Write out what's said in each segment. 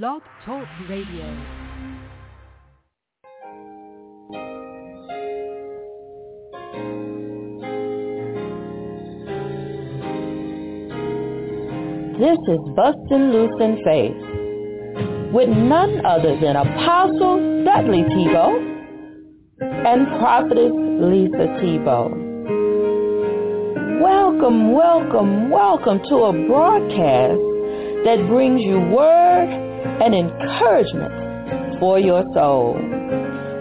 Blog Talk Radio. This is Bustin' Loose in Faith with none other than Apostle Dudley Thibeaux and Prophetess Lisa Thibeaux. Welcome, welcome, welcome to a broadcast that brings you word and encouragement for your soul.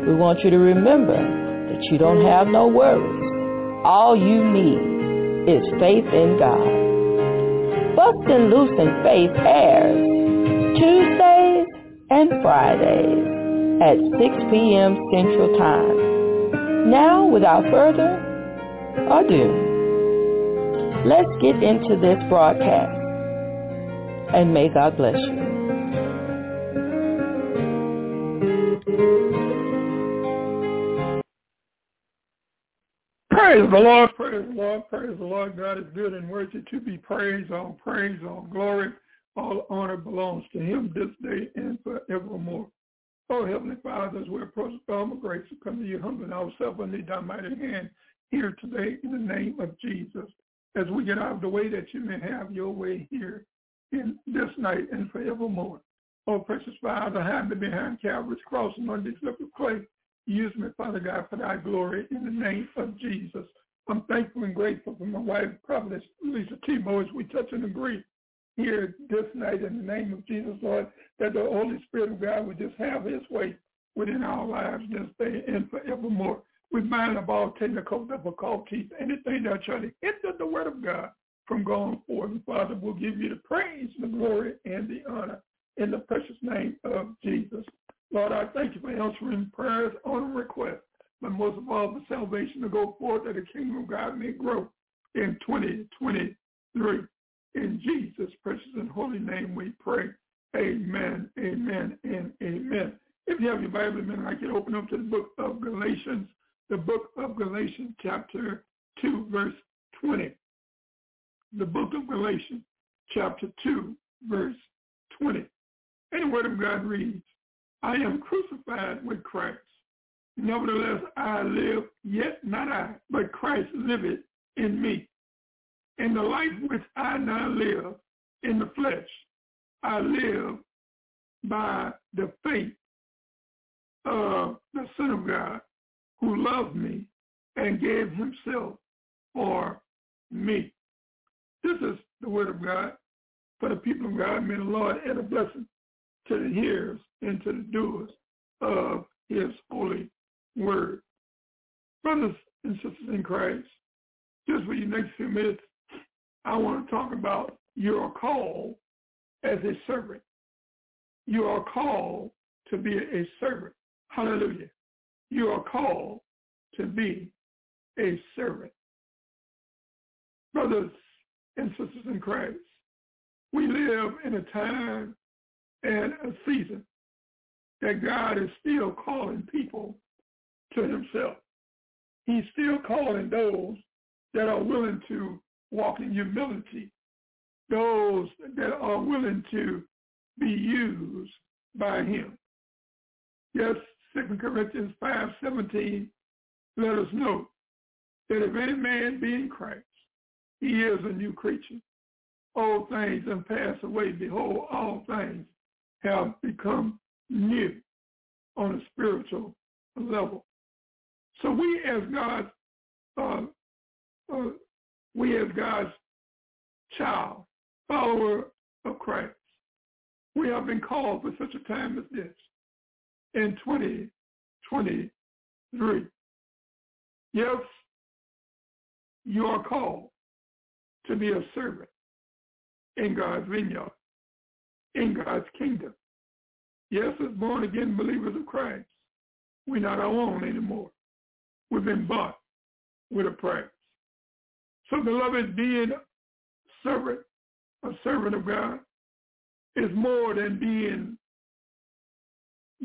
We want you to remember that you don't have no worries. All you need is faith in God. Bustin' Loose in Faith airs Tuesdays and Fridays at 6 p.m. Central Time. Now, without further ado, let's get into this broadcast. And may God bless you. Praise the Lord, praise the Lord, praise the Lord. God is good and worthy to be praised. All praise, all glory, all honor belongs to him this day and forevermore. Oh, Heavenly Father, as we approach the throne of grace, we come to you humbling ourselves under thy mighty hand here today in the name of Jesus. As we get out of the way that you may have your way here in this night and forevermore. Oh, precious Father, hide me behind Calvary's cross and on this lip of clay. Use me, Father God, for thy glory in the name of Jesus. I'm thankful and grateful for my wife, Prophetess Lisa Thibeaux, as we touch and agree here this night in the name of Jesus, Lord, that the Holy Spirit of God would just have his way within our lives this day and forevermore. We bind up all technical difficulties, anything that try to hinder the word of God from going forth. Father, we'll give you the praise, the glory, and the honor in the precious name of Jesus. Lord, I thank you for answering prayers on request, but most of all for salvation to go forth that the kingdom of God may grow in 2023. In Jesus' precious and holy name we pray. Amen, amen, and amen. If you have your Bible, amen, I can open up to the book of Galatians, the book of Galatians chapter 2, verse 20. The book of Galatians chapter 2, verse 20. And the word of God reads, I am crucified with Christ. Nevertheless, I live, yet not I, but Christ liveth in me. In the life which I now live in the flesh, I live by the faith of the Son of God who loved me and gave himself for me. This is the word of God for the people of God. May the Lord add a blessing to the hearers and to the doers of his holy word. Brothers and sisters in Christ, just for the next few minutes, I want to talk about your call as a servant. You are called to be a servant. Hallelujah. You are called to be a servant. Brothers and sisters in Christ, we live in a time and a season that God is still calling people to himself. He's still calling those that are willing to walk in humility, those that are willing to be used by him. Yes, 2 Corinthians 5.17 let us know that if any man be in Christ, he is a new creature. All things have passed away. Behold, all things have become new on a spiritual level. So we as God's, uh, uh, we as God's child, follower of Christ, we have been called for such a time as this in 2023. Yes, you are called to be a servant in God's vineyard, in God's kingdom. Yes, as born again believers of Christ, we're not our own anymore. We've been bought with a price. So beloved, being servant, a servant of God, is more than being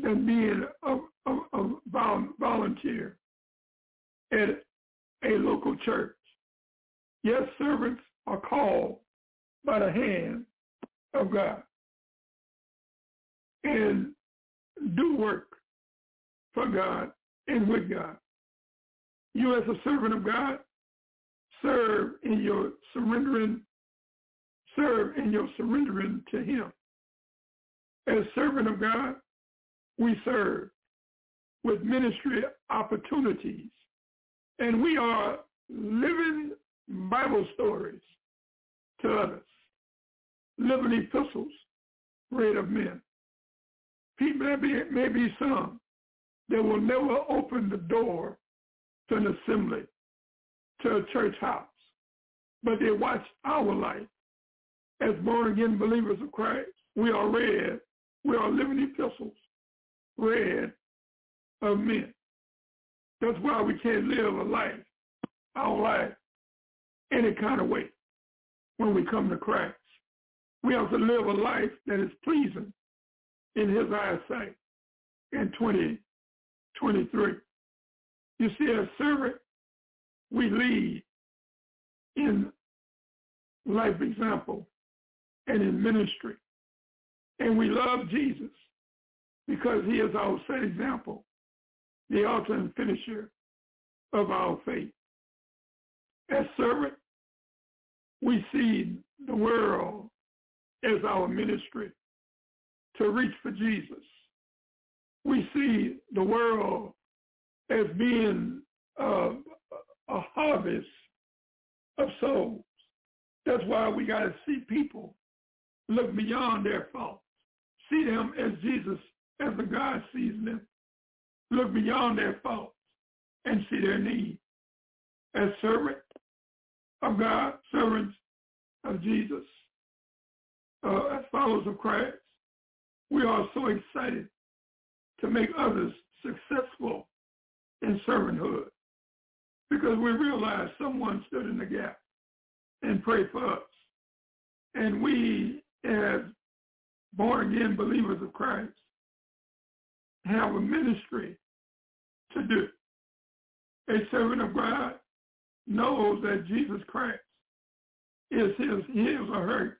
than being a, a, a volunteer at a local church. Yes, servants are called by the hand of God. And do work for God and with God. You as a servant of God, serve in your surrendering, serve in your surrendering to him. As servant of God, we serve with ministry opportunities. And we are living Bible stories to others, living epistles read of men. People, there may, may be some that will never open the door to an assembly, to a church house, but they watch our life as born-again believers of Christ. We are read, we are living epistles read of men. That's why we can't live a life, our life, any kind of way when we come to Christ. We have to live a life that is pleasing in his eyesight in 2023. You see, as servant, we lead in life example and in ministry. And we love Jesus because he is our set example, the author and finisher of our faith. As servant, we see the world as our ministry to reach for Jesus. We see the world as being uh, a harvest of souls. That's why we got to see people look beyond their faults, see them as Jesus, as the God sees them, look beyond their faults and see their need. As servants of God, servants of Jesus, uh, as followers of Christ, we are so excited to make others successful in servanthood because we realize someone stood in the gap and prayed for us. And we, as born-again believers of Christ, have a ministry to do. A servant of God knows that Jesus Christ is his, his or her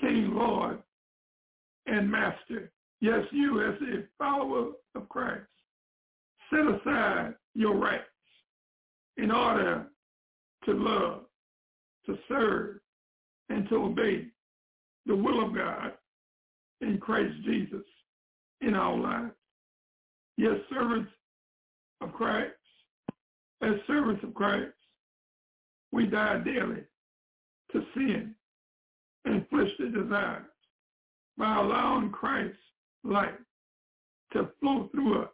King, Lord, and Master. Yes, you as a follower of Christ, set aside your rights in order to love, to serve, and to obey the will of God in Christ Jesus in our lives. Yes, servants of Christ, as servants of Christ, we die daily to sin and fleshly desires by allowing Christ's life to flow through us.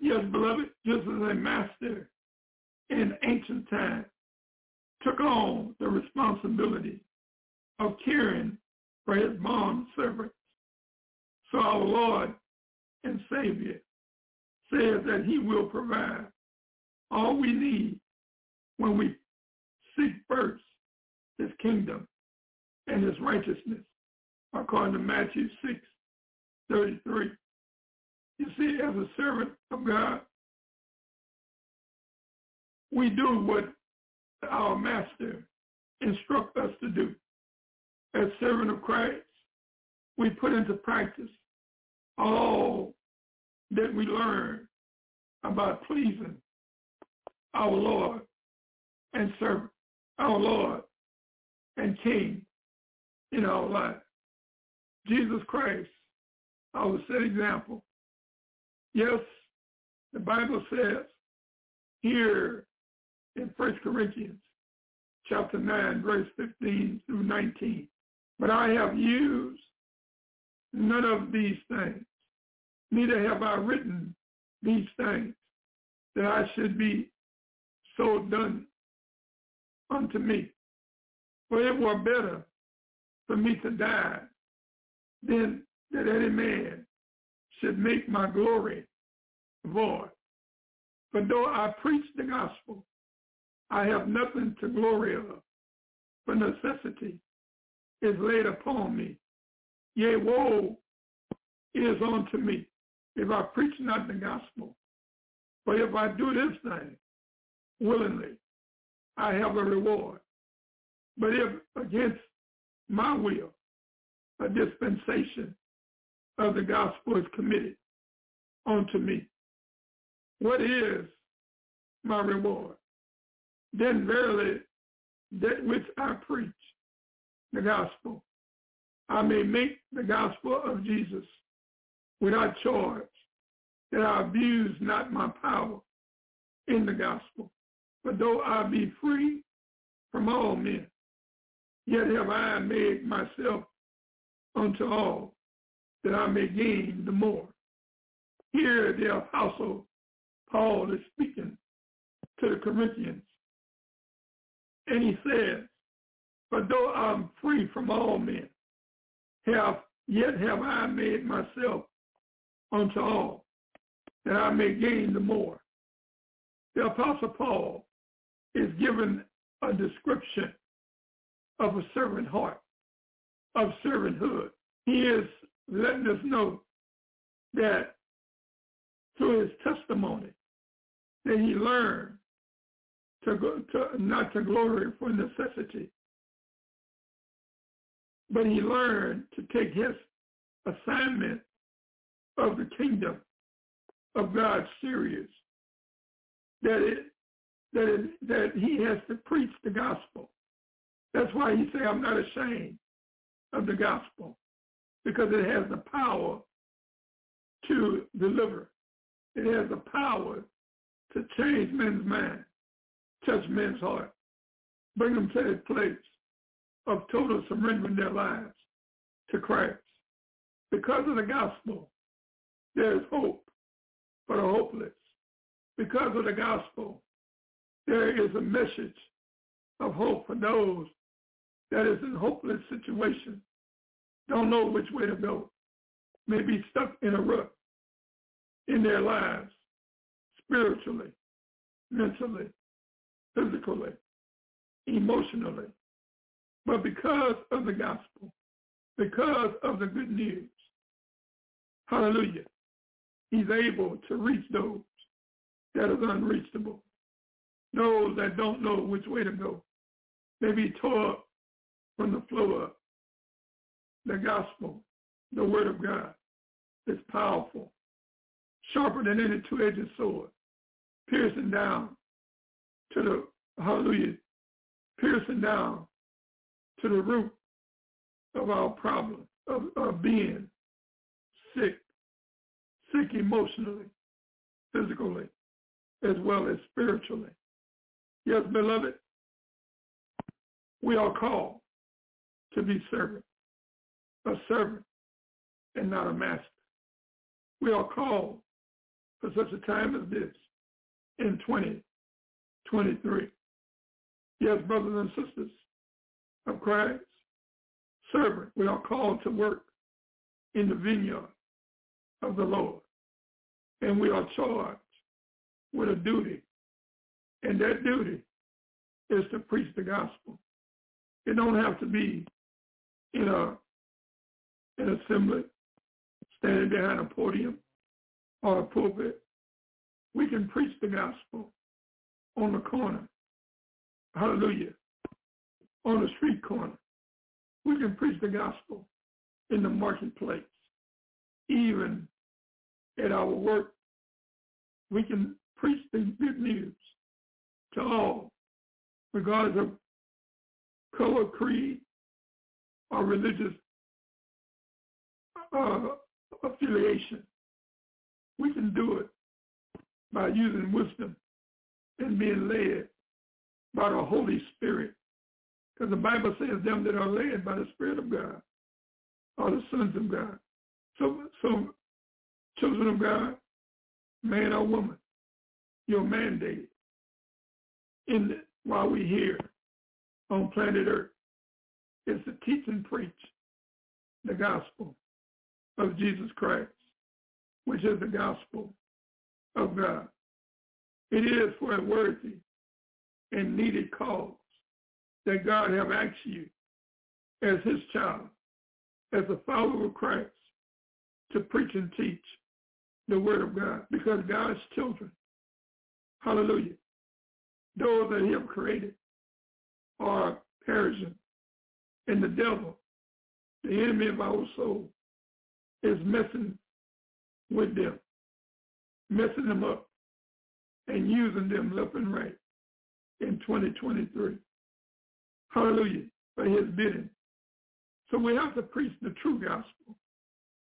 Yes, beloved, just as a master in ancient times took on the responsibility of caring for his bond servants. So our Lord and Savior says that he will provide all we need when we seek first his kingdom and his righteousness, according to Matthew 6, 33. You see, as a servant of God, we do what our master instructs us to do. As servant of Christ, we put into practice all that we learn about pleasing our Lord and servant, our Lord and King in our life. Jesus Christ, our set example. Yes, the Bible says here in 1 Corinthians chapter 9, verse 15 through 19, but I have used none of these things, neither have I written these things, that I should be so done unto me. For it were better for me to die than that any man should make my glory void. For though I preach the gospel, I have nothing to glory of, for necessity is laid upon me. Yea, woe is unto me if I preach not the gospel. But if I do this thing willingly, I have a reward. But if against my will, a dispensation of the gospel is committed unto me. What is my reward? Then verily that which I preach, the gospel, I may make the gospel of Jesus without charge, that I abuse not my power in the gospel. But though I be free from all men, yet have I made myself unto all, that I may gain the more. Here the apostle Paul is speaking to the Corinthians. And he says, But though I'm free from all men, have yet have I made myself unto all, that I may gain the more. The Apostle Paul is given a description of a servant heart, of servanthood. He is letting us know that through his testimony that he learned to, go, to not to glory for necessity, but he learned to take his assignment of the kingdom of God serious. That it that it, that he has to preach the gospel. That's why he say, I'm not ashamed of the gospel because it has the power to deliver. It has the power to change men's mind, touch men's heart, bring them to a place of total surrendering their lives to Christ. Because of the gospel, there is hope for the hopeless. Because of the gospel, there is a message of hope for those that is in hopeless situation, don't know which way to go, may be stuck in a rut in their lives, spiritually, mentally, physically, emotionally. But because of the gospel, because of the good news, hallelujah, he's able to reach those that is unreachable, those that don't know which way to go. They be up from the flow of The gospel, the word of God, is powerful, sharper than any two-edged sword, piercing down to the, hallelujah, piercing down to the root of our problem of, of being sick, sick emotionally, physically, as well as spiritually. Yes, beloved, we are called to be servants, a servant and not a master. We are called for such a time as this in 2023. Yes, brothers and sisters of Christ, servant, we are called to work in the vineyard of the Lord. And we are charged with a duty. And that duty is to preach the gospel. It don't have to be in a an assembly, standing behind a podium or a pulpit. We can preach the gospel on the corner. Hallelujah. On the street corner. We can preach the gospel in the marketplace. Even at our work, we can preach the good news to all, regardless of color, creed, or religious uh, affiliation. We can do it by using wisdom and being led by the Holy Spirit. Because the Bible says them that are led by the Spirit of God are the sons of God. So, so children of God, man or woman, you're mandated in while we're here on planet Earth is to teach and preach the gospel of Jesus Christ, which is the gospel of God. It is for a worthy and needed cause that God have asked you as his child, as a follower of Christ, to preach and teach the word of God because God's children, hallelujah, those that he have created are perishing. And the devil, the enemy of our soul, is messing with them, messing them up, and using them left and right in 2023. Hallelujah, for his bidding. So we have to preach the true gospel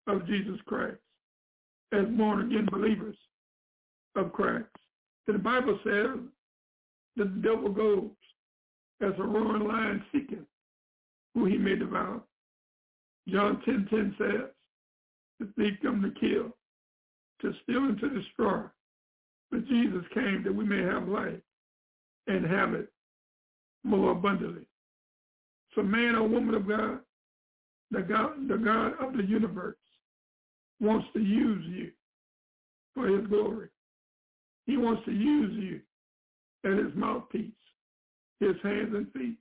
of Jesus Christ as born-again believers of Christ. The Bible says that the devil goes as a roaring lion seeking who he may devour. John 10.10 10 says, the thief come to kill, to steal and to destroy. But Jesus came that we may have life and have it more abundantly. So man or woman of God, the God, the God of the universe wants to use you for his glory. He wants to use you as his mouthpiece, his hands and feet,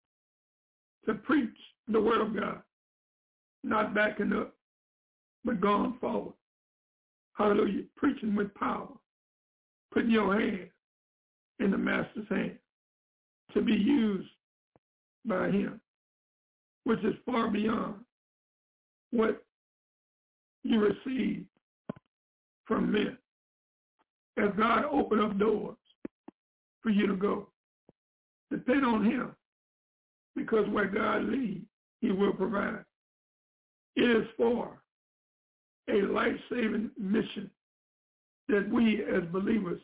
to preach the word of God, not backing up, but going forward. Hallelujah. Preaching with power. Putting your hand in the master's hand to be used by him, which is far beyond what you receive from men. As God open up doors for you to go, depend on him because where God leads, he will provide. It is for a life-saving mission that we as believers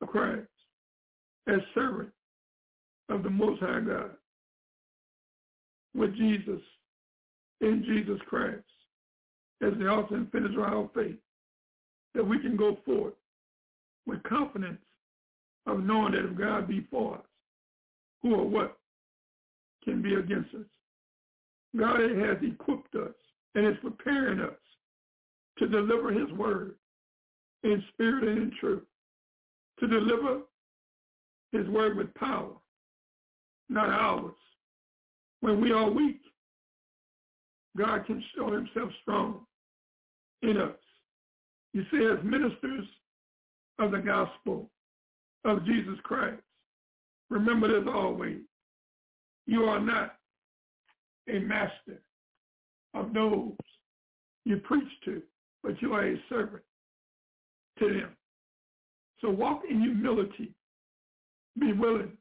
of Christ, as servants of the Most High God, with Jesus, in Jesus Christ, as the author and finisher of our faith, that we can go forth with confidence of knowing that if God be for us, who or what can be against us. God has equipped us and is preparing us to deliver his word in spirit and in truth, to deliver his word with power, not ours. When we are weak, God can show himself strong in us. You see, as ministers of the gospel of Jesus Christ, remember this always. You are not a master of those you preach to, but you are a servant to them. So walk in humility. Be willing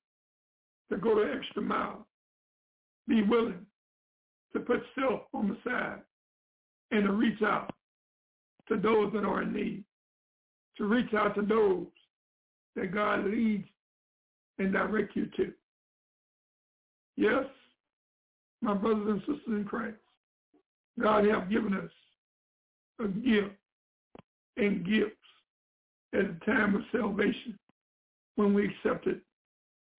to go the extra mile. Be willing to put self on the side and to reach out to those that are in need, to reach out to those that God leads and directs you to. Yes, my brothers and sisters in Christ, God have given us a gift and gifts at the time of salvation when we accepted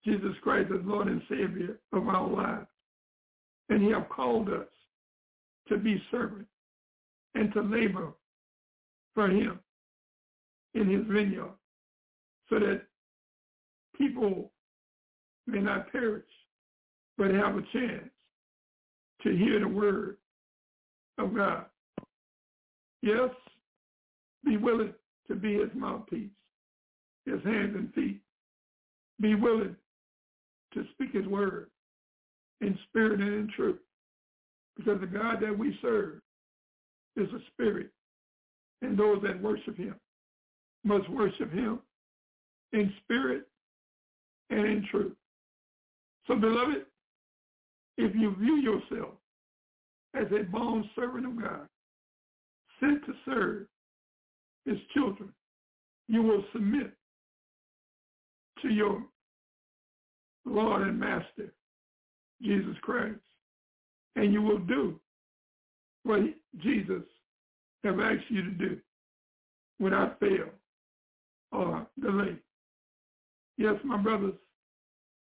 Jesus Christ as Lord and Savior of our lives. And he have called us to be servants and to labor for him in his vineyard so that people may not perish, but have a chance to hear the word of God. Yes, be willing to be his mouthpiece, his hands and feet. Be willing to speak his word in spirit and in truth. Because the God that we serve is a spirit. And those that worship him must worship him in spirit and in truth. So beloved, if you view yourself as a bond servant of God, sent to serve his children, you will submit to your Lord and Master, Jesus Christ. And you will do what Jesus have asked you to do without fail or delay. Yes, my brothers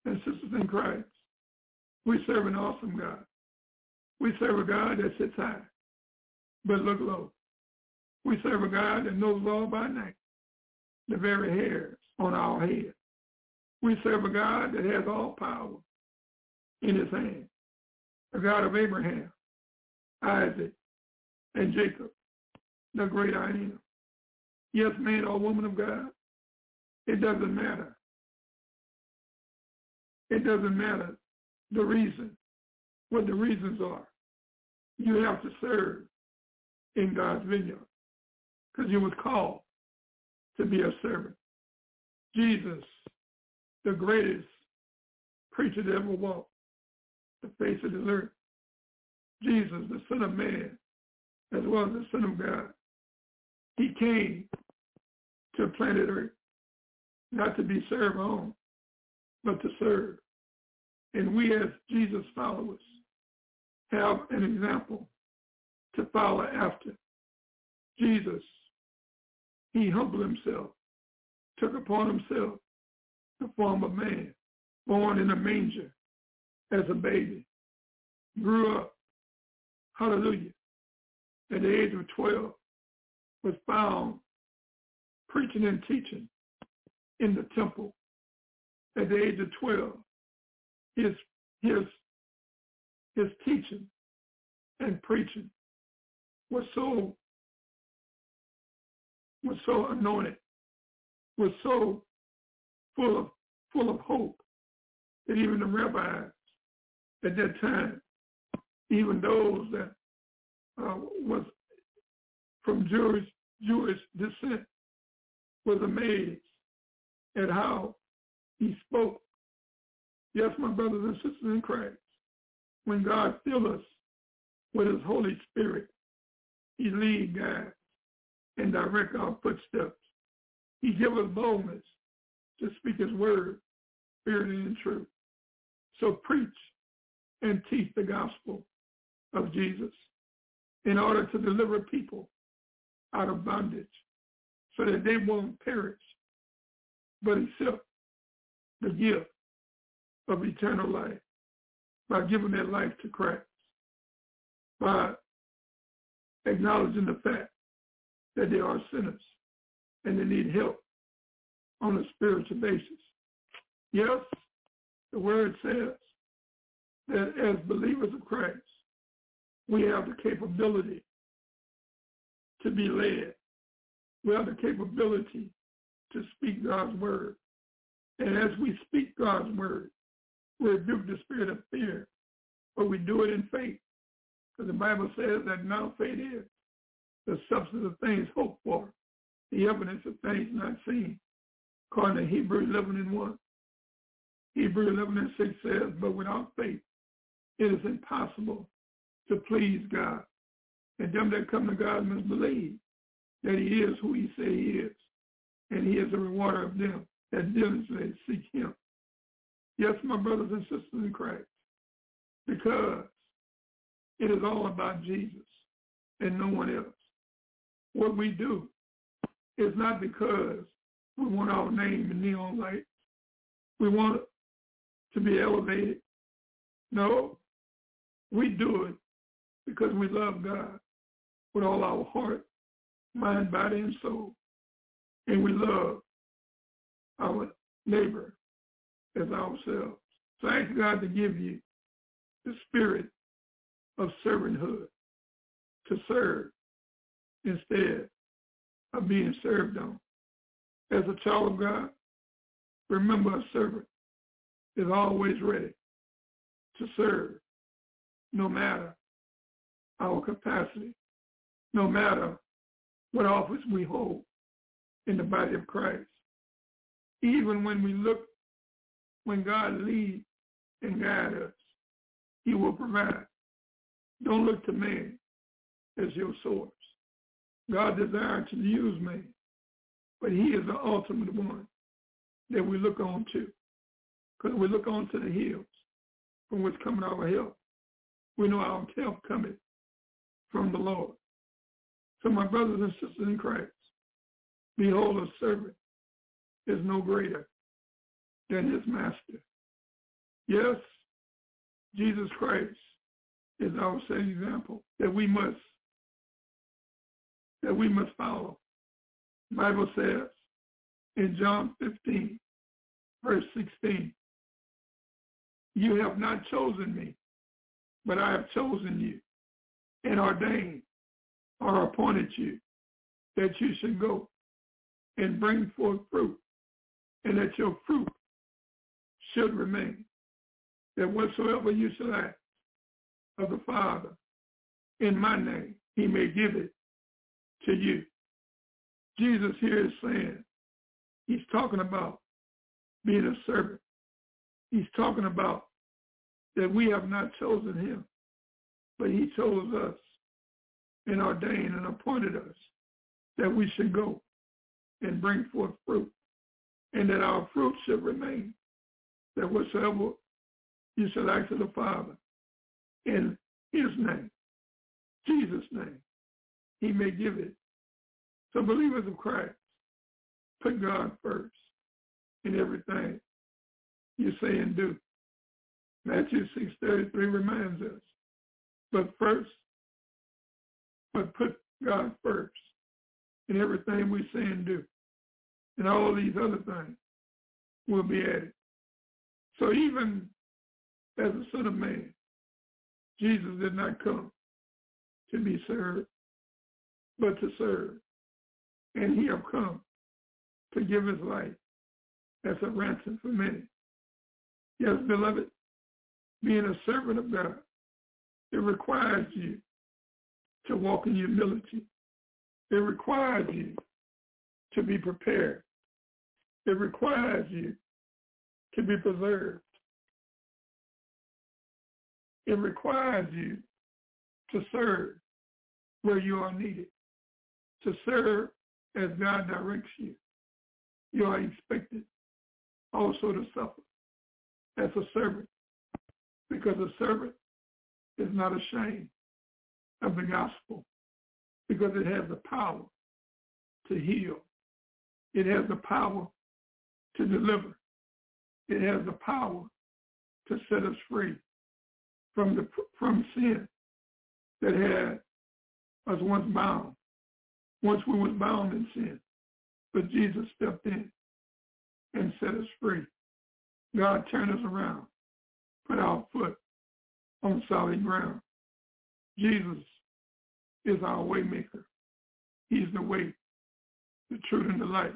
and sisters in Christ, we serve an awesome God. We serve a God that sits high, but look low. We serve a God that knows all by night, the very hairs on our head. We serve a God that has all power in his hand, a God of Abraham, Isaac, and Jacob, the great I am. Yes, man or woman of God, it doesn't matter. It doesn't matter the reason, what the reasons are. You have to serve in God's vineyard because you was called to be a servant. Jesus, the greatest preacher that ever walked the face of the earth. Jesus, the Son of Man, as well as the Son of God. He came to planet Earth, not to be served on, but to serve. And we as Jesus followers have an example to follow after. Jesus, he humbled himself, took upon himself the form of man, born in a manger as a baby, grew up, hallelujah, at the age of 12, was found preaching and teaching in the temple at the age of 12. His, his, his teaching and preaching was so was so anointed, was so full of full of hope that even the rabbis at that time, even those that uh, was from Jewish Jewish descent, was amazed at how he spoke. Yes, my brothers and sisters in Christ, when God fills us with his Holy Spirit, he leads, guide, and direct our footsteps. He gives us boldness to speak his word, spirit and truth. So preach and teach the gospel of Jesus in order to deliver people out of bondage so that they won't perish, but accept the gift of eternal life by giving their life to Christ, by acknowledging the fact that they are sinners and they need help on a spiritual basis. Yes, the word says that as believers of Christ, we have the capability to be led. We have the capability to speak God's word. And as we speak God's word, rebuke the spirit of fear, but we do it in faith. Because the Bible says that now faith is the substance of things hoped for, the evidence of things not seen, according to Hebrew 11 and 1. Hebrew 11 and 6 says, but without faith, it is impossible to please God. And them that come to God must believe that he is who he say he is. And he is a rewarder of them that diligently seek him. Yes, my brothers and sisters in Christ, because it is all about Jesus and no one else. What we do is not because we want our name in neon lights. We want to be elevated. No, we do it because we love God with all our heart, mind, body, and soul. And we love our neighbor as ourselves. So ask God to give you the spirit of servanthood to serve instead of being served on. As a child of God, remember a servant is always ready to serve no matter our capacity, no matter what office we hold in the body of Christ. Even when we look, when God leads and guides us, he will provide. Don't look to man as your source. God desires to use man, but he is the ultimate one that we look on to. Because we look on to the hills from which coming our help. We know our help coming from the Lord. So my brothers and sisters in Christ, behold, a servant is no greater than his master. Yes, Jesus Christ is our same example that we must that we must follow. The Bible says in John 15, verse 16, you have not chosen me, but I have chosen you and ordained or appointed you that you should go and bring forth fruit and that your fruit should remain. That whatsoever you shall ask of the Father in my name, he may give it to you. Jesus here is saying, he's talking about being a servant. He's talking about that we have not chosen him, but he chose us and ordained and appointed us that we should go and bring forth fruit and that our fruit should remain, that whatsoever you shall ask of the Father in his name, Jesus' name, he may give it. So believers of Christ, put God first in everything you say and do. Matthew 6.33 reminds us, but first, but put God first in everything we say and do. And all these other things will be added. So even as a son of man, Jesus did not come to be served, but to serve. And he have come to give his life as a ransom for many. Yes, beloved, being a servant of God, it requires you to walk in humility. It requires you to be prepared. It requires you to be preserved. It requires you to serve where you are needed, to serve as God directs you. You are expected also to suffer as a servant because a servant is not ashamed of the gospel because it has the power to heal. It has the power to deliver. It has the power to set us free from the from sin that had us once bound. Once we was bound in sin. But Jesus stepped in and set us free. God turned us around, put our foot on solid ground. Jesus is our waymaker. He's the way, the truth, and the light.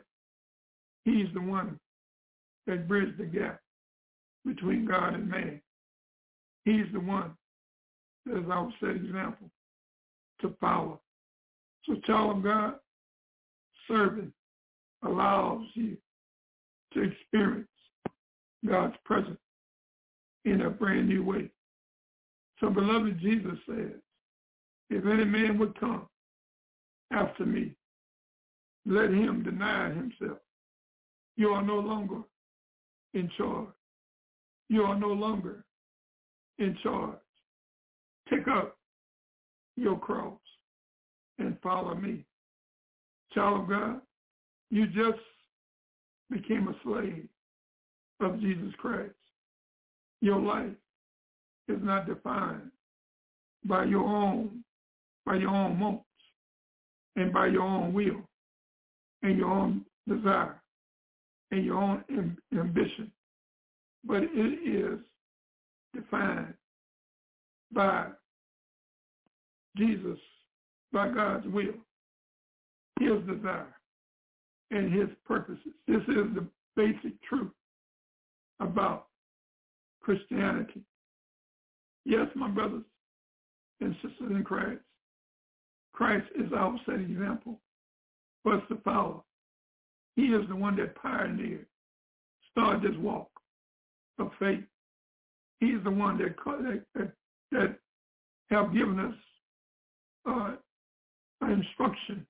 He's the one that bridged the gap between God and man. He's the one that is our set example to follow. So child of God, serving allows you to experience God's presence in a brand new way. So beloved, Jesus says, if any man would come after me, let him deny himself. You are no longer in charge. You are no longer in charge. Pick up your cross and follow me. Child of God, you just became a slave of Jesus Christ. Your life is not defined by your own, by your own wants and by your own will and your own desire and your own ambition, but it is defined by Jesus, by God's will, his desire, and his purposes. This is the basic truth about Christianity. Yes, my brothers and sisters in Christ, Christ is our set example for us to follow. He is the one that pioneered, started this walk of faith. He is the one that that, that have given us uh, instruction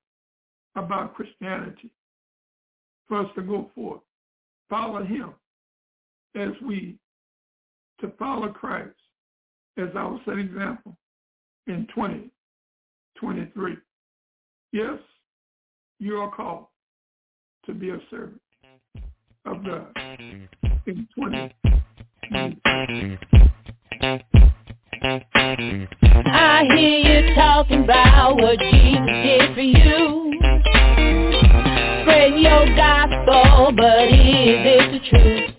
about Christianity for us to go forth, follow him as we, to follow Christ as our set example in 2023. Yes, you are called to be a servant of God in 20. I hear you talking about what Jesus did for you. Spread your gospel, but is it the truth?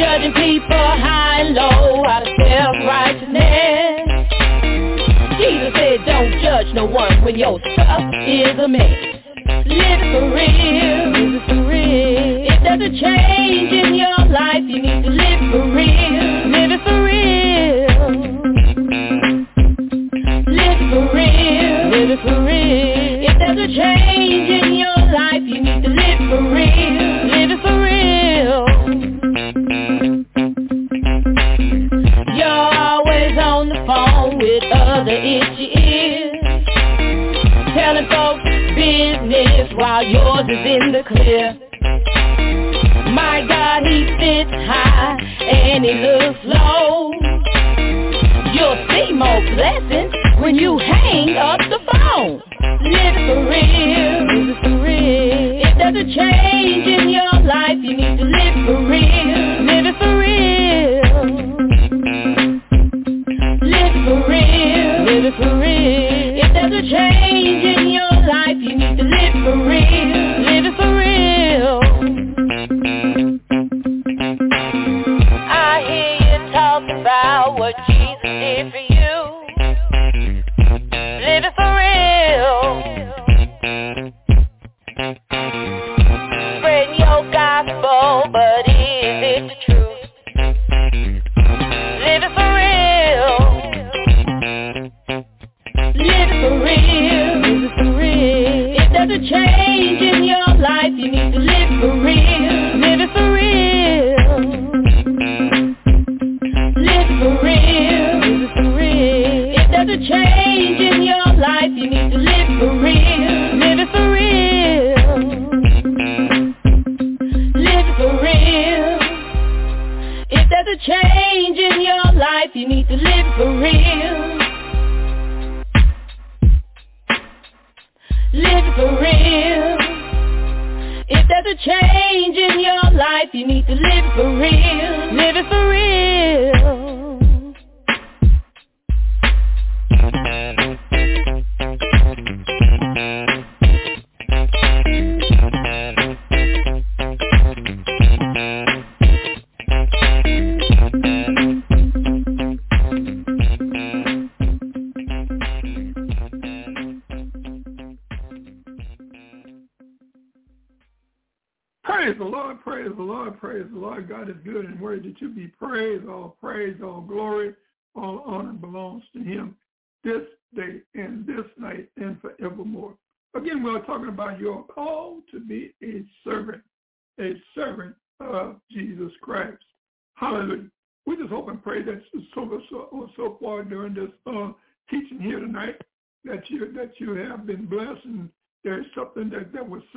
Judging people high and low out of self-righteousness. Jesus said don't judge no one when your stuff is a mess. Live it for real, live it for real. If there's a change in your life, you need to live for real, live it for real. Live for real, live it for real. Now yours is in the clear. My God, he sits high and he looks low. You'll see more blessings when you hang up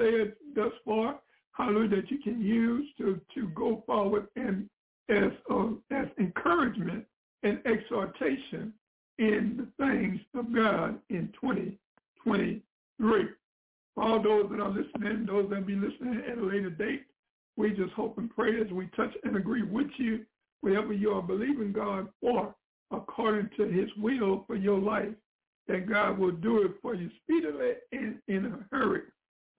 said thus far, hallelujah, that you can use to, to go forward and as, uh, as encouragement and exhortation in the things of God in 2023. For all those that are listening, those that be listening at a later date, we just hope and pray as we touch and agree with you, whatever you are believing God for, according to his will for your life, that God will do it for you speedily and in a hurry.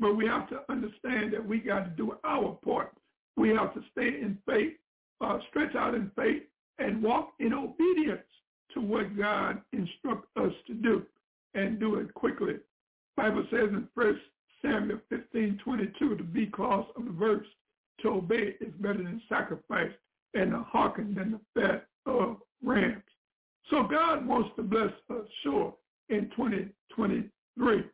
But we have to understand that we got to do our part. We have to stay in faith, uh, stretch out in faith, and walk in obedience to what God instructs us to do and do it quickly. Bible says in 1 Samuel 15, 22, be cause of the verse, to obey is better than sacrifice and the hearken than the fat of rams. So God wants to bless us, sure, in 2023.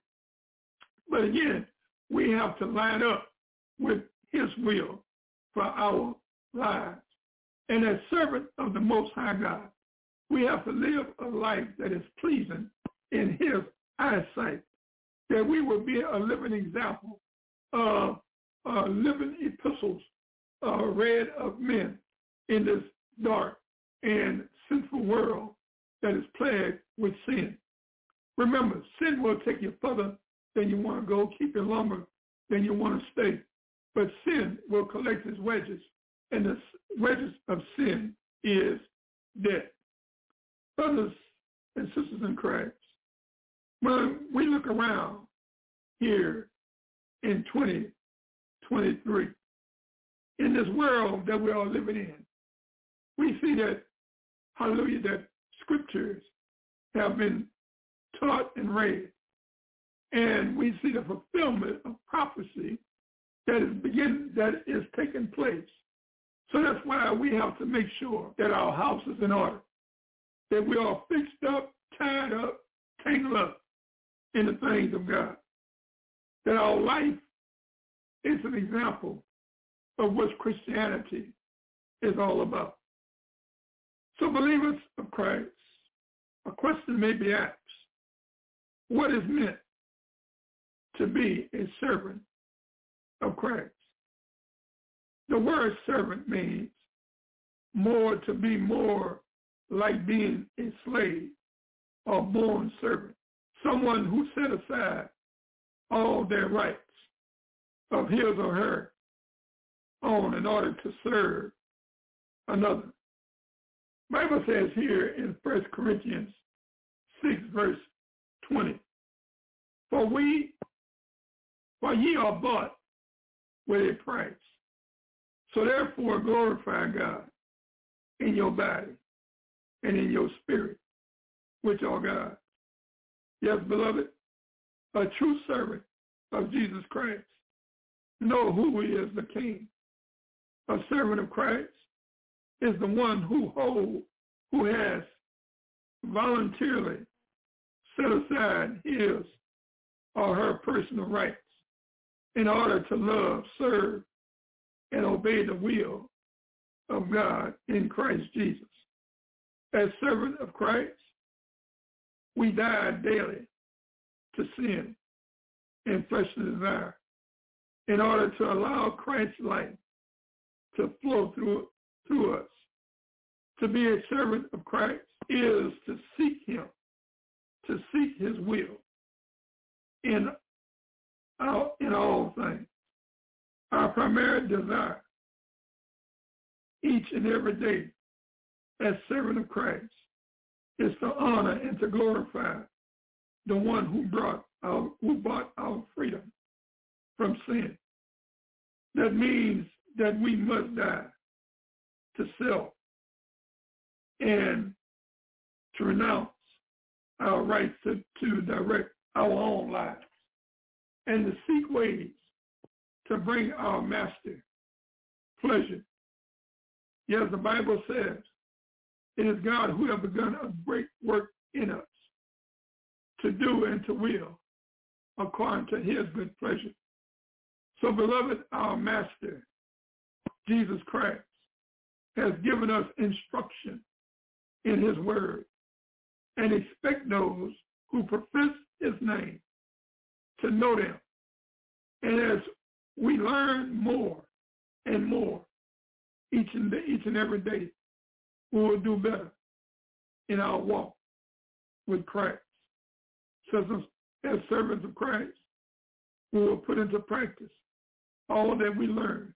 But again, we have to line up with his will for our lives. And as servants of the Most High God, we have to live a life that is pleasing in his eyesight, that we will be a living example of uh, living epistles uh, read of men in this dark and sinful world that is plagued with sin. Remember, sin will take you further then you want to go keep your lumber, then you want to stay. But sin will collect its wages, and the wages of sin is death. Brothers and sisters in Christ, when we look around here in 2023, in this world that we are living in, we see that, hallelujah, that scriptures have been taught and read and we see the fulfillment of prophecy that is begin that is taking place. So that's why we have to make sure that our house is in order, that we are fixed up, tied up, tangled up in the things of God, that our life is an example of what Christianity is all about. So believers of Christ, a question may be asked, what is meant to be a servant of Christ? The word servant means more to be more like being a slave or born servant, someone who set aside all their rights of his or her own in order to serve another. Bible says here in 1 Corinthians 6 verse 20, For we, for ye are bought with a price. So therefore glorify God in your body and in your spirit, which are God. Yes, beloved, a true servant of Jesus Christ know who he is the king. A servant of Christ is the one who hold, who has voluntarily set aside his or her personal rights in order to love, serve, and obey the will of God in Christ Jesus. As servants of Christ, we die daily to sin and fleshly desire in order to allow Christ's life to flow through, through us. To be a servant of Christ is to seek him, to seek his will in, our, in all things. Our primary desire each and every day as servant of Christ is to honor and to glorify the one who brought our, who bought our freedom from sin. That means that we must die to self and to renounce our rights to, to direct our own lives and to seek ways to bring our master pleasure. Yes, the Bible says it is God who has begun a great work in us to do and to will according to his good pleasure. So beloved, our master, Jesus Christ, has given us instruction in his word and expect those who profess his name to know them. And as we learn more and more each and, each and every day, we will do better in our walk with Christ. So as servants of Christ, we will put into practice all that we learn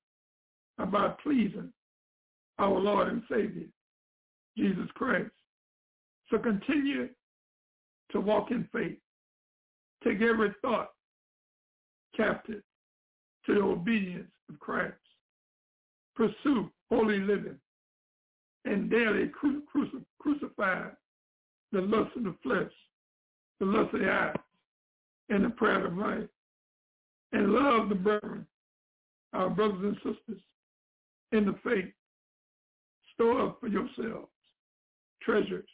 about pleasing our Lord and Savior, Jesus Christ. So continue to walk in faith. Take every thought captive to the obedience of Christ. Pursue holy living and daily cru- cruci- crucify the lust of the flesh, the lust of the eyes, and the pride of life. And love the brethren, our brothers and sisters in the faith. Store up for yourselves treasures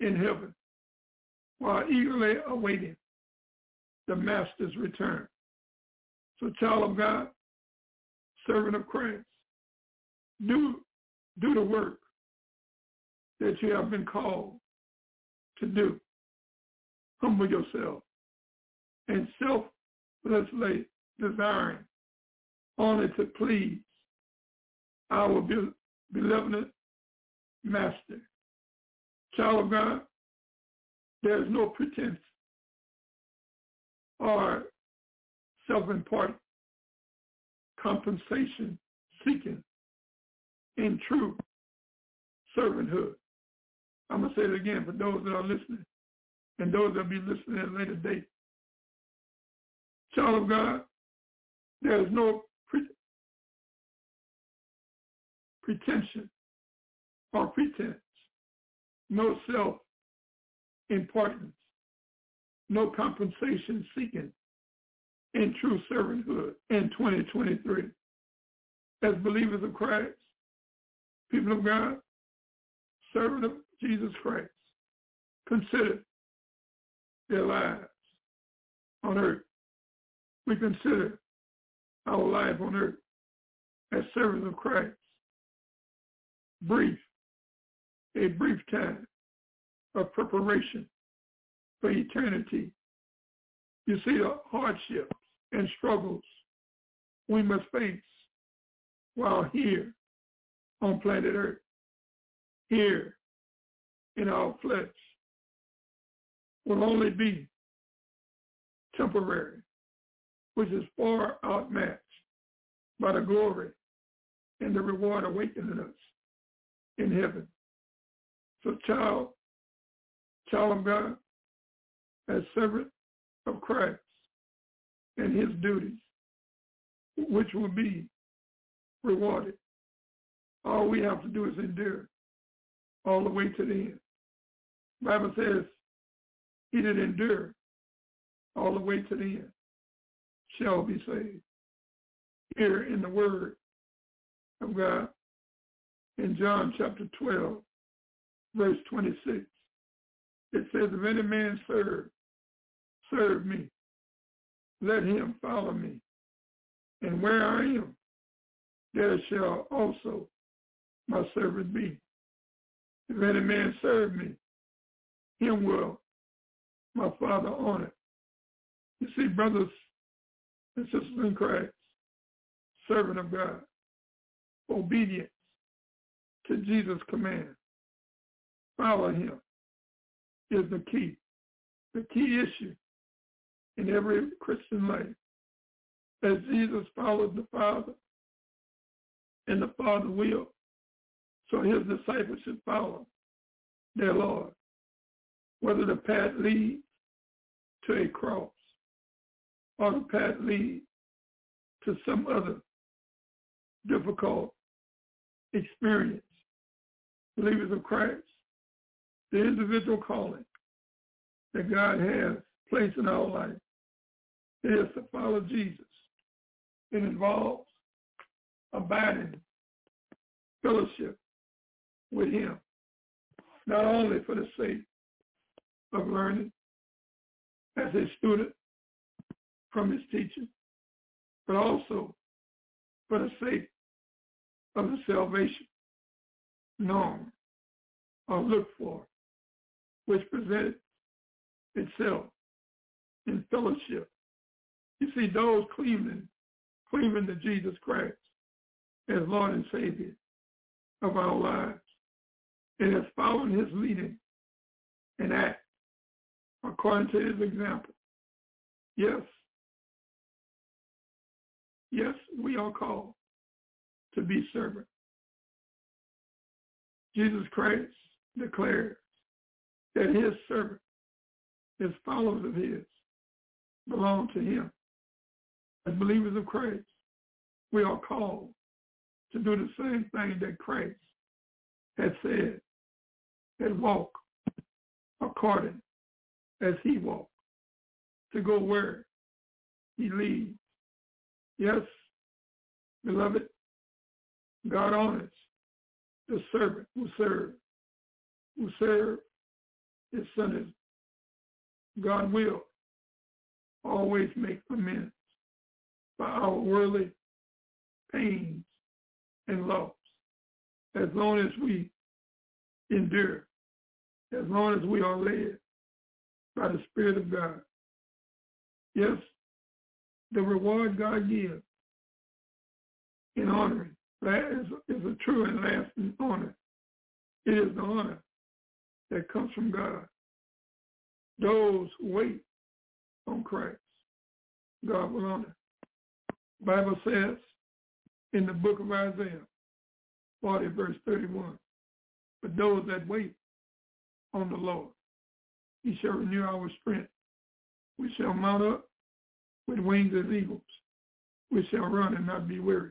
in heaven while eagerly awaiting the master's return. So child of God, servant of Christ, do, do the work that you have been called to do. Humble yourself and selflessly desiring only to please our beloved master. Child of God, there is no pretense or self-important compensation seeking in true servanthood. I'm going to say it again for those that are listening and those that will be listening at a later date. Child of God, there is no pre- pretension or pretense, no self-importance, no compensation seeking in true servanthood in 2023. As believers of Christ, people of God, servant of Jesus Christ, consider their lives on earth we consider our life on earth as servants of Christ. Brief, a brief time of preparation for eternity. You see the hardships and struggles we must face while here on planet Earth, here in our flesh, will only be temporary, which is far outmatched by the glory and the reward awakening us in heaven. So child, child of God, as servant of Christ and his duties, which will be rewarded. All we have to do is endure all the way to the end. The Bible says he that endure all the way to the end shall be saved. Here in the word of God in John chapter 12, verse 26, it says, if any man serve, serve me, let him follow me. And where I am, there shall also my servant be. If any man serve me, him will my Father honor. You see, brothers and sisters in Christ, servant of God, obedience to Jesus' command, follow him is the key, the key issue in every Christian life. As Jesus followed the Father and the Father will, so his disciples should follow their Lord, whether the path leads to a cross or the path leads to some other difficult experience. Believers of Christ, the individual calling that God has placed in our life is to follow Jesus. It involves abiding fellowship with him, not only for the sake of learning as a student from his teacher, but also for the sake of the salvation known or looked for, which presented itself in fellowship. You see, those claiming, claiming to Jesus Christ as Lord and Savior of our lives and has followed his leading and act according to his example. Yes, yes, we are called to be servants. Jesus Christ declares that his servant, his followers of his, belong to him. As believers of Christ, we are called to do the same thing that Christ had said, and walk according as he walked, to go where he leads. Yes, beloved, God honors the servant who serves, who serves his son God will always make amends for our worldly pains and loss as long as we endure, as long as we are led by the Spirit of God. Yes, the reward God gives in honoring is, is a true and lasting honor. It is the honor that comes from God. Those who wait on Christ, God will honor. Bible says in the book of Isaiah, 40 verse 31, but those that wait on the Lord, he shall renew our strength. We shall mount up with wings as eagles. We shall run and not be weary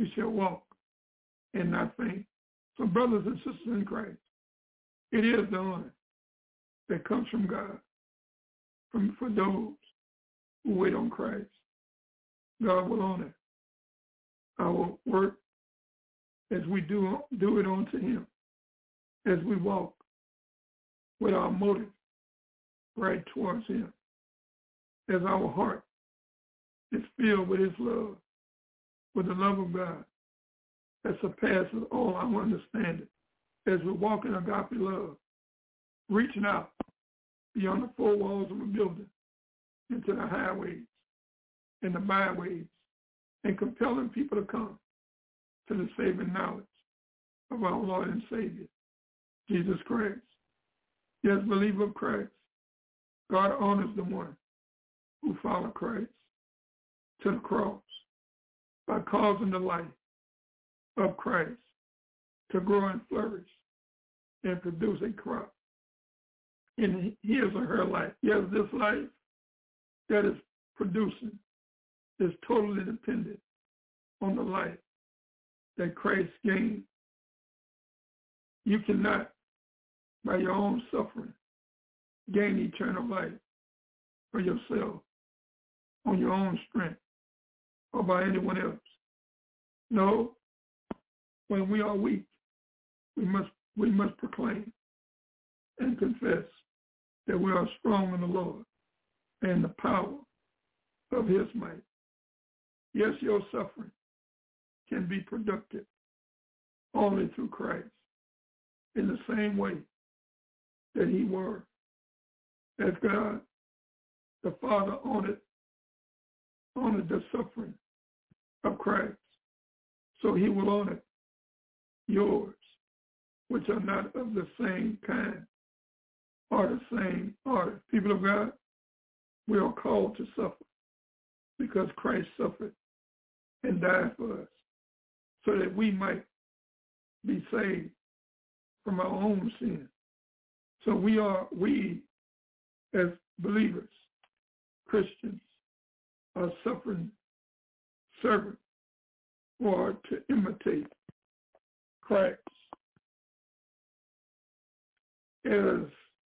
we shall walk and not faint. So brothers and sisters in Christ, it is the honor that comes from God from, for those who wait on Christ. God will honor our work as we do, do it unto him, as we walk with our motive right towards him, as our heart is filled with his love, with the love of God that surpasses all our understanding as we walk in agape love, reaching out beyond the four walls of a building into the highways and the byways and compelling people to come to the saving knowledge of our Lord and Savior, Jesus Christ. Yes, believer of Christ, God honors the one who follow Christ to the cross by causing the life of Christ to grow and flourish and produce a crop in his or her life. Yes, this life that is producing is totally dependent on the life that Christ gained. You cannot, by your own suffering, gain eternal life for yourself on your own strength or by anyone else. No, when we are weak, we must we must proclaim and confess that we are strong in the Lord and the power of his might. Yes, your suffering can be productive only through Christ in the same way that he were. As God, the Father honored, honored the suffering of Christ, so he will honor yours, which are not of the same kind or the same order. People of God, we are called to suffer because Christ suffered and died for us so that we might be saved from our own sin. So we are, we as believers, Christians, are suffering servants or to imitate Christ as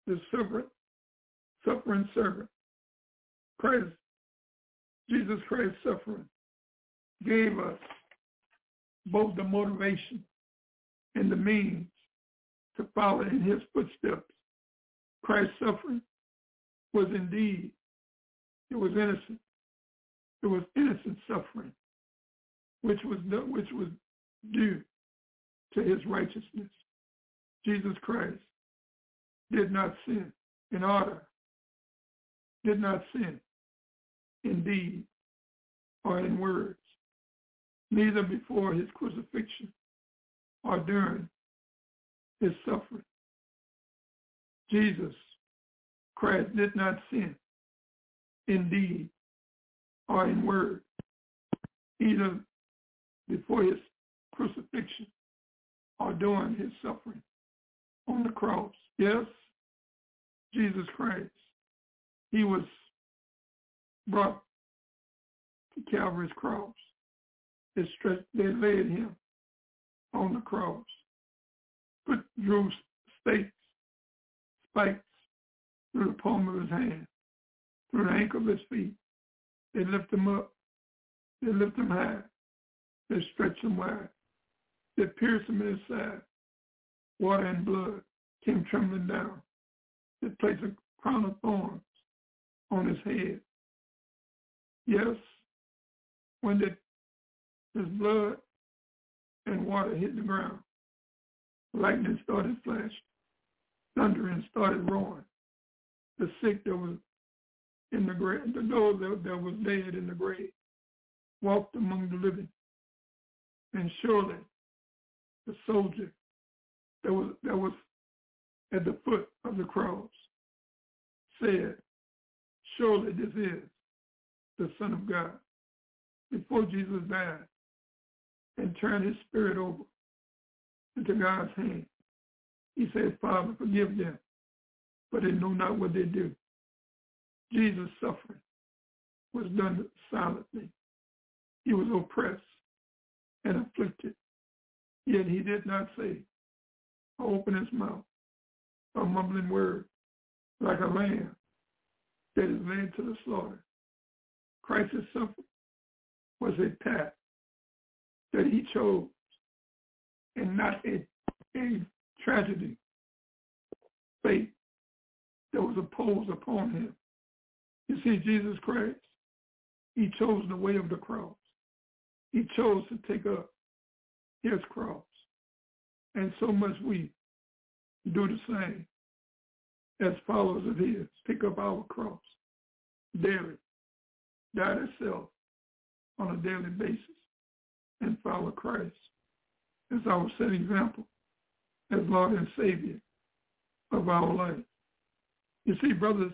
the servant, suffering servant. Christ, Jesus Christ suffering gave us both the motivation and the means to follow in his footsteps. Christ's suffering was indeed, it was innocent. It was innocent suffering, which was which was due to his righteousness. Jesus Christ did not sin in order, did not sin in deed or in words, neither before his crucifixion or during his suffering. Jesus Christ did not sin in deed or in word, either before his crucifixion or during his suffering on the cross. Yes, Jesus Christ, he was brought to Calvary's cross. They, stretched, they laid him on the cross, put drew stakes, spikes through the palm of his hand, through the ankle of his feet. They lift him up. They lift him high. They stretch him wide. They pierce him in his side. Water and blood came trembling down. They placed a crown of thorns on his head. Yes, when the, his blood and water hit the ground, lightning started flashing, thundering started roaring. The sick that was in the grave, the those that, that was dead in the grave, walked among the living. And surely the soldier that was that was at the foot of the cross said, Surely this is the Son of God. Before Jesus died and turn his spirit over into God's hand, he said, Father, forgive them, but they know not what they do. Jesus' suffering was done silently. He was oppressed and afflicted, yet he did not say, open his mouth, a mumbling word, like a lamb that is led to the slaughter. Christ's suffering was a path that he chose and not a, a tragedy, fate that was imposed upon him. You see, Jesus Christ, He chose the way of the cross. He chose to take up his cross. And so must we do the same as followers of his. Pick up our cross daily, die to self on a daily basis, and follow Christ as our set example, as Lord and Savior of our life. You see, brothers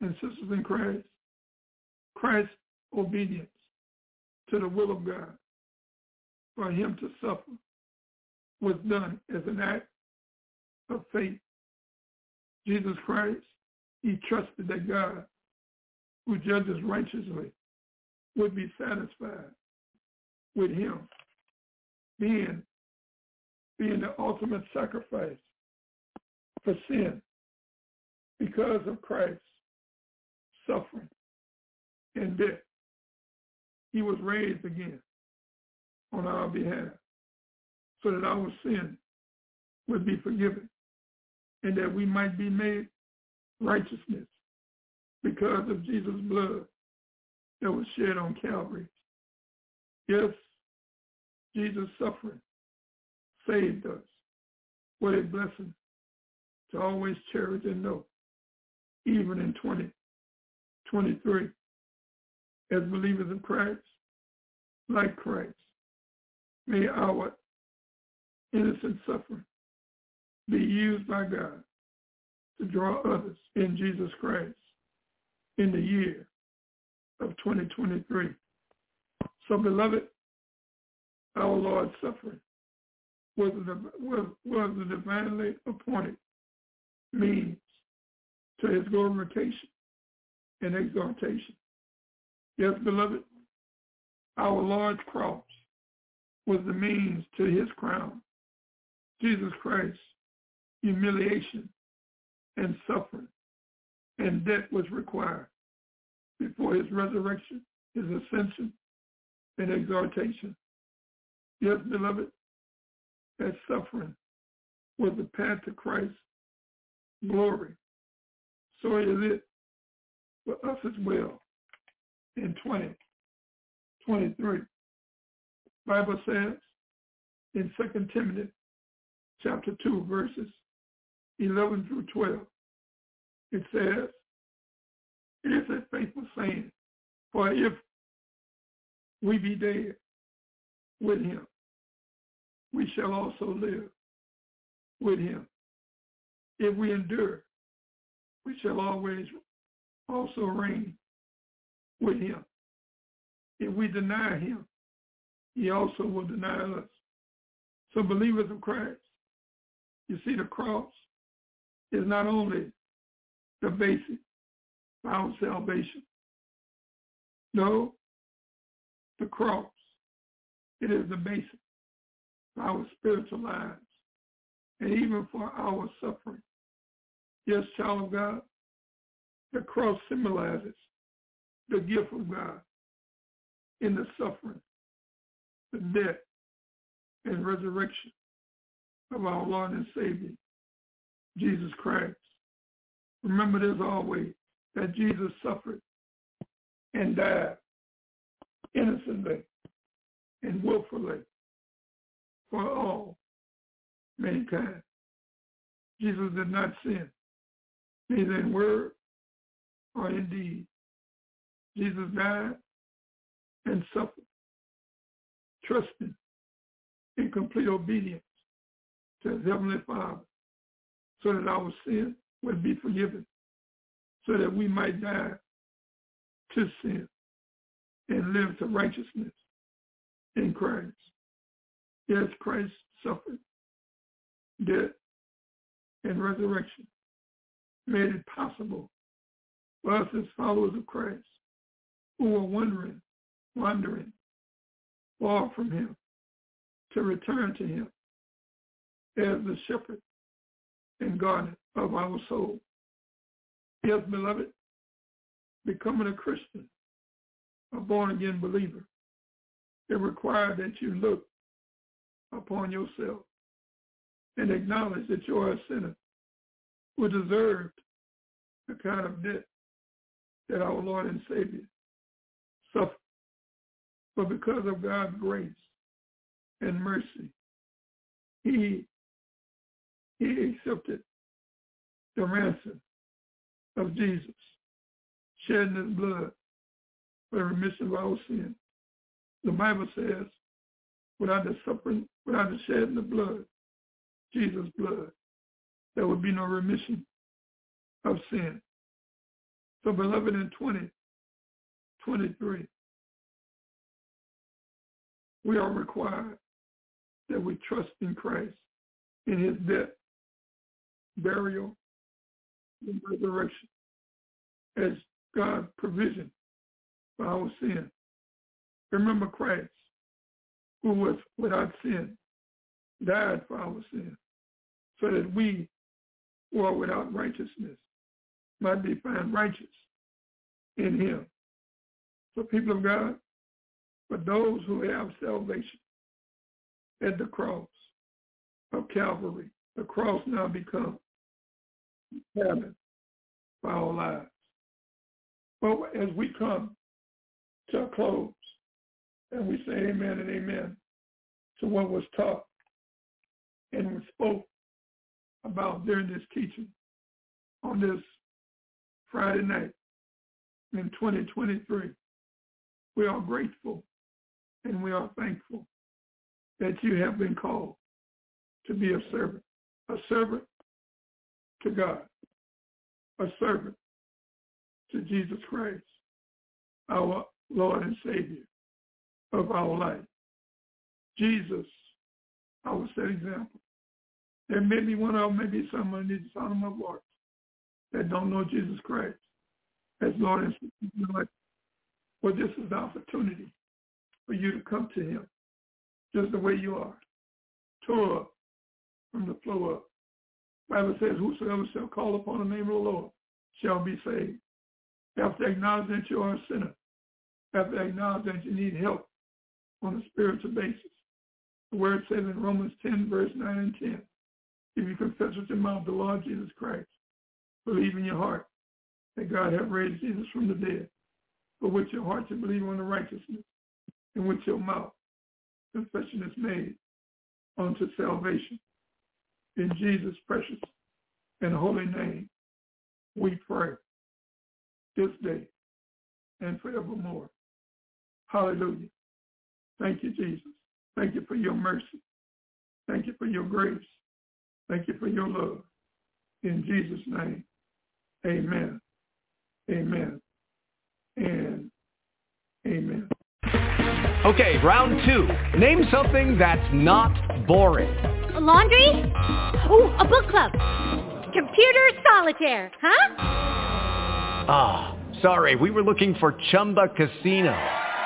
and sisters in Christ, Christ's obedience to the will of God for him to suffer was done as an act of faith. Jesus Christ, he trusted that God, who judges righteously, would be satisfied with him being, being the ultimate sacrifice for sin because of Christ's suffering and death. He was raised again on our behalf so that our sin would be forgiven and that we might be made righteousness because of Jesus' blood that was shed on Calvary. Yes, Jesus' suffering saved us. What a blessing to always cherish and know, even in 2023, as believers in Christ, like Christ, may our innocent suffering be used by God to draw others in Jesus Christ in the year of 2023. So beloved, our Lord's suffering was the, was, was the divinely appointed means to his glorification and exaltation. Yes, beloved, our Lord's cross was the means to his crown. Jesus Christ's humiliation and suffering and death was required before his resurrection, his ascension, and exaltation. Yes, beloved, that suffering was the path to Christ's glory. So is it for us as well in 2023. Bible says in 2 Timothy chapter 2 verses 11 through 12, it says, it is a faithful saying, for if we be dead with him, we shall also live with him. If we endure, we shall always also reign with him. If we deny him, he also will deny us. So believers of Christ, you see the cross is not only the basis for our salvation. No, the cross, it is the basis for our spiritual lives and even for our suffering. Yes, child of God, the cross symbolizes the gift of God in the suffering, the death, and resurrection of our Lord and Savior, Jesus Christ. Remember this always, that Jesus suffered and died innocently and willfully for all mankind. Jesus did not sin, neither in word or in deed. Jesus died and suffered, trusting in complete obedience to his heavenly Father so that our sin would be forgiven, so that we might die to sin and live to righteousness in Christ. Yes, Christ suffered death and resurrection, made it possible for us as followers of Christ who were wandering, wandering far from him to return to him as the shepherd and guardian of our soul. Yes, beloved, becoming a Christian, a born-again believer, it requires that you look upon yourself and acknowledge that you are a sinner who deserved the kind of death that our Lord and Savior suffered. But because of God's grace and mercy, he, he accepted the ransom of Jesus, shedding his blood for the remission of our sin. The Bible says, without the suffering, without the shedding of blood, Jesus' blood, there would be no remission of sin. So beloved in 20, 23, we are required that we trust in Christ, in his death, burial, and resurrection as God's provision for our sin. Remember Christ, who was without sin, died for our sin, so that we who are without righteousness might be found righteous in him. So people of God, for those who have salvation at the cross of Calvary, the cross now becomes heaven for our lives. Well, as we come to a close and we say amen and amen to what was taught and was spoke about during this teaching on this Friday night in 2023. We are grateful and we are thankful that you have been called to be a servant, a servant to God, a servant to Jesus Christ, our Lord and Savior of our life. Jesus, our set example. There may be one of maybe someone needs the sound of my voice that don't know Jesus Christ as Lord and Savior. Well, this is the opportunity for you to come to him just the way you are. Tore up from the floor up. Bible says, whosoever shall call upon the name of the Lord shall be saved. You have to acknowledge that you are a sinner. Have to acknowledge that you need help on a spiritual basis. The word says in Romans 10, verse 9 and 10, if you confess with your mouth the Lord Jesus Christ, believe in your heart that God hath raised Jesus from the dead, but with your heart you believe on the righteousness, and with your mouth confession is made unto salvation. In Jesus' precious and holy name, we pray this day and forevermore. Hallelujah. Thank you, Jesus. Thank you for your mercy. Thank you for your grace. Thank you for your love. In Jesus' name, amen. Amen. And amen. Okay, round two. Name something that's not boring. A laundry? Ooh, a book club. Computer solitaire, huh? Ah, oh, sorry, we were looking for Chumba Casino.